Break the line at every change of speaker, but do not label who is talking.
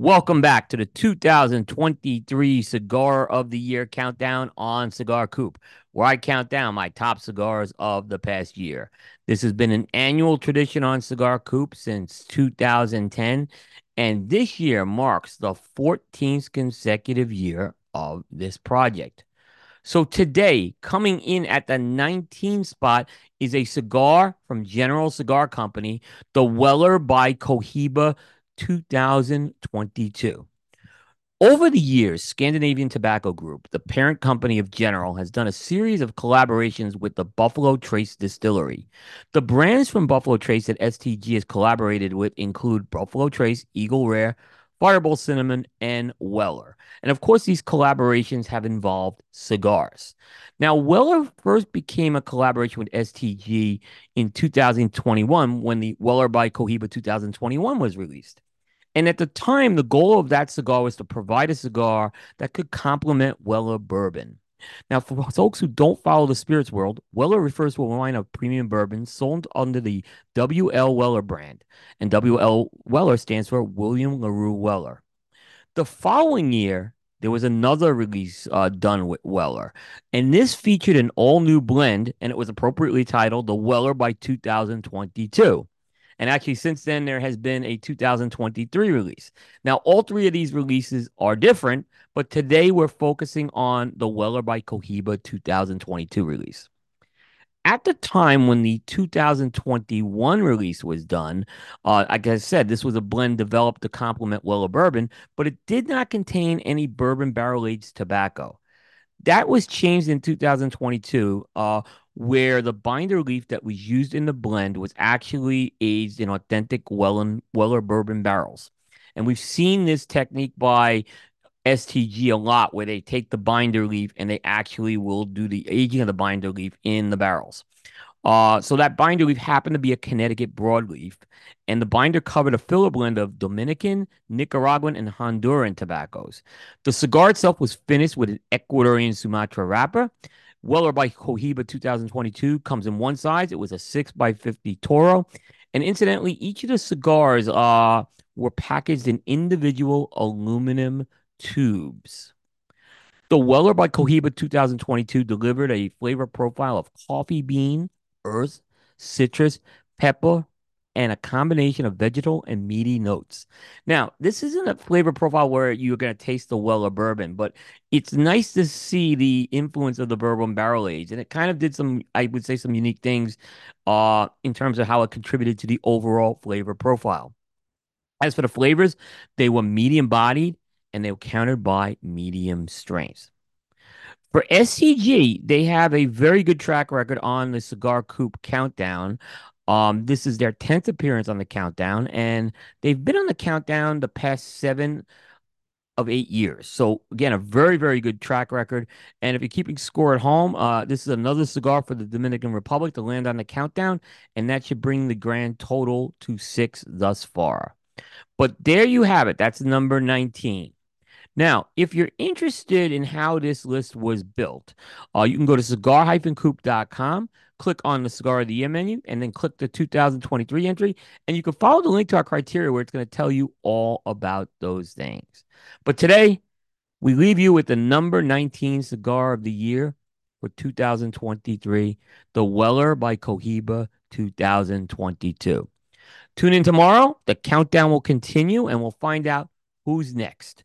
Welcome back to the 2023 Cigar of the Year countdown on Cigar Coop, where I count down my top cigars of the past year. This has been an annual tradition on Cigar Coop since 2010, and this year marks the 14th consecutive year of this project. So today, coming in at the 19th spot is a cigar from General Cigar Company, the Weller by Cohiba 2022. Over the years, Scandinavian Tobacco Group, the parent company of General, has done a series of collaborations with the Buffalo Trace Distillery. The brands from Buffalo Trace that STG has collaborated with include Buffalo Trace, Eagle Rare, Fireball Cinnamon, and Weller. And of course, these collaborations have involved cigars. Now, Weller first became a collaboration with STG in 2021 when the Weller by Cohiba 2021 was released. And at the time, the goal of that cigar was to provide a cigar that could complement Weller bourbon. Now, for folks who don't follow the spirits world, Weller refers to a line of premium bourbon sold under the W.L. Weller brand. And W.L. Weller stands for William Larue Weller. The following year, there was another release uh, done with Weller. And this featured an all new blend, and it was appropriately titled the Weller by 2022. And actually, since then, there has been a 2023 release. Now, all three of these releases are different, but today we're focusing on the Weller by Cohiba 2022 release. At the time when the 2021 release was done, uh, like I said, this was a blend developed to complement Weller bourbon, but it did not contain any bourbon barrel aged tobacco. That was changed in 2022 uh, where the binder leaf that was used in the blend was actually aged in authentic Weller, Weller bourbon barrels. And we've seen this technique by STG a lot where they take the binder leaf and they actually will do the aging of the binder leaf in the barrels. Uh, so that binder leaf happened to be a Connecticut broadleaf, and the binder covered a filler blend of Dominican, Nicaraguan, and Honduran tobaccos. The cigar itself was finished with an Ecuadorian Sumatra wrapper, Weller by Cohiba 2022 comes in one size. It was a 6 by 50 Toro. And incidentally, each of the cigars uh, were packaged in individual aluminum tubes. The Weller by Cohiba 2022 delivered a flavor profile of coffee bean, earth, citrus, pepper, and a combination of vegetal and meaty notes. Now, this isn't a flavor profile where you're going to taste the Weller bourbon, but it's nice to see the influence of the bourbon barrel age. And it kind of did some, I would say, some unique things uh, in terms of how it contributed to the overall flavor profile. As for the flavors, they were medium bodied and they were countered by medium strength. For STG, they have a very good track record on the Cigar Coop Countdown. Um, this is their 10th appearance on the countdown, and they've been on the countdown the past seven of eight years. So again, a very, very good track record. And if you're keeping score at home, uh, this is another cigar for the Dominican Republic to land on the countdown, and that should bring the grand total to six thus far. But there you have it. That's number 19. Now, if you're interested in how this list was built, uh, you can go to cigar-coop.com click on the Cigar of the Year menu, and then click the 2023 entry. And you can follow the link to our criteria where it's going to tell you all about those things. But today, we leave you with the number 19 cigar of the year for 2023, the Weller by Cohiba 2022. Tune in tomorrow. The countdown will continue, and we'll find out who's next.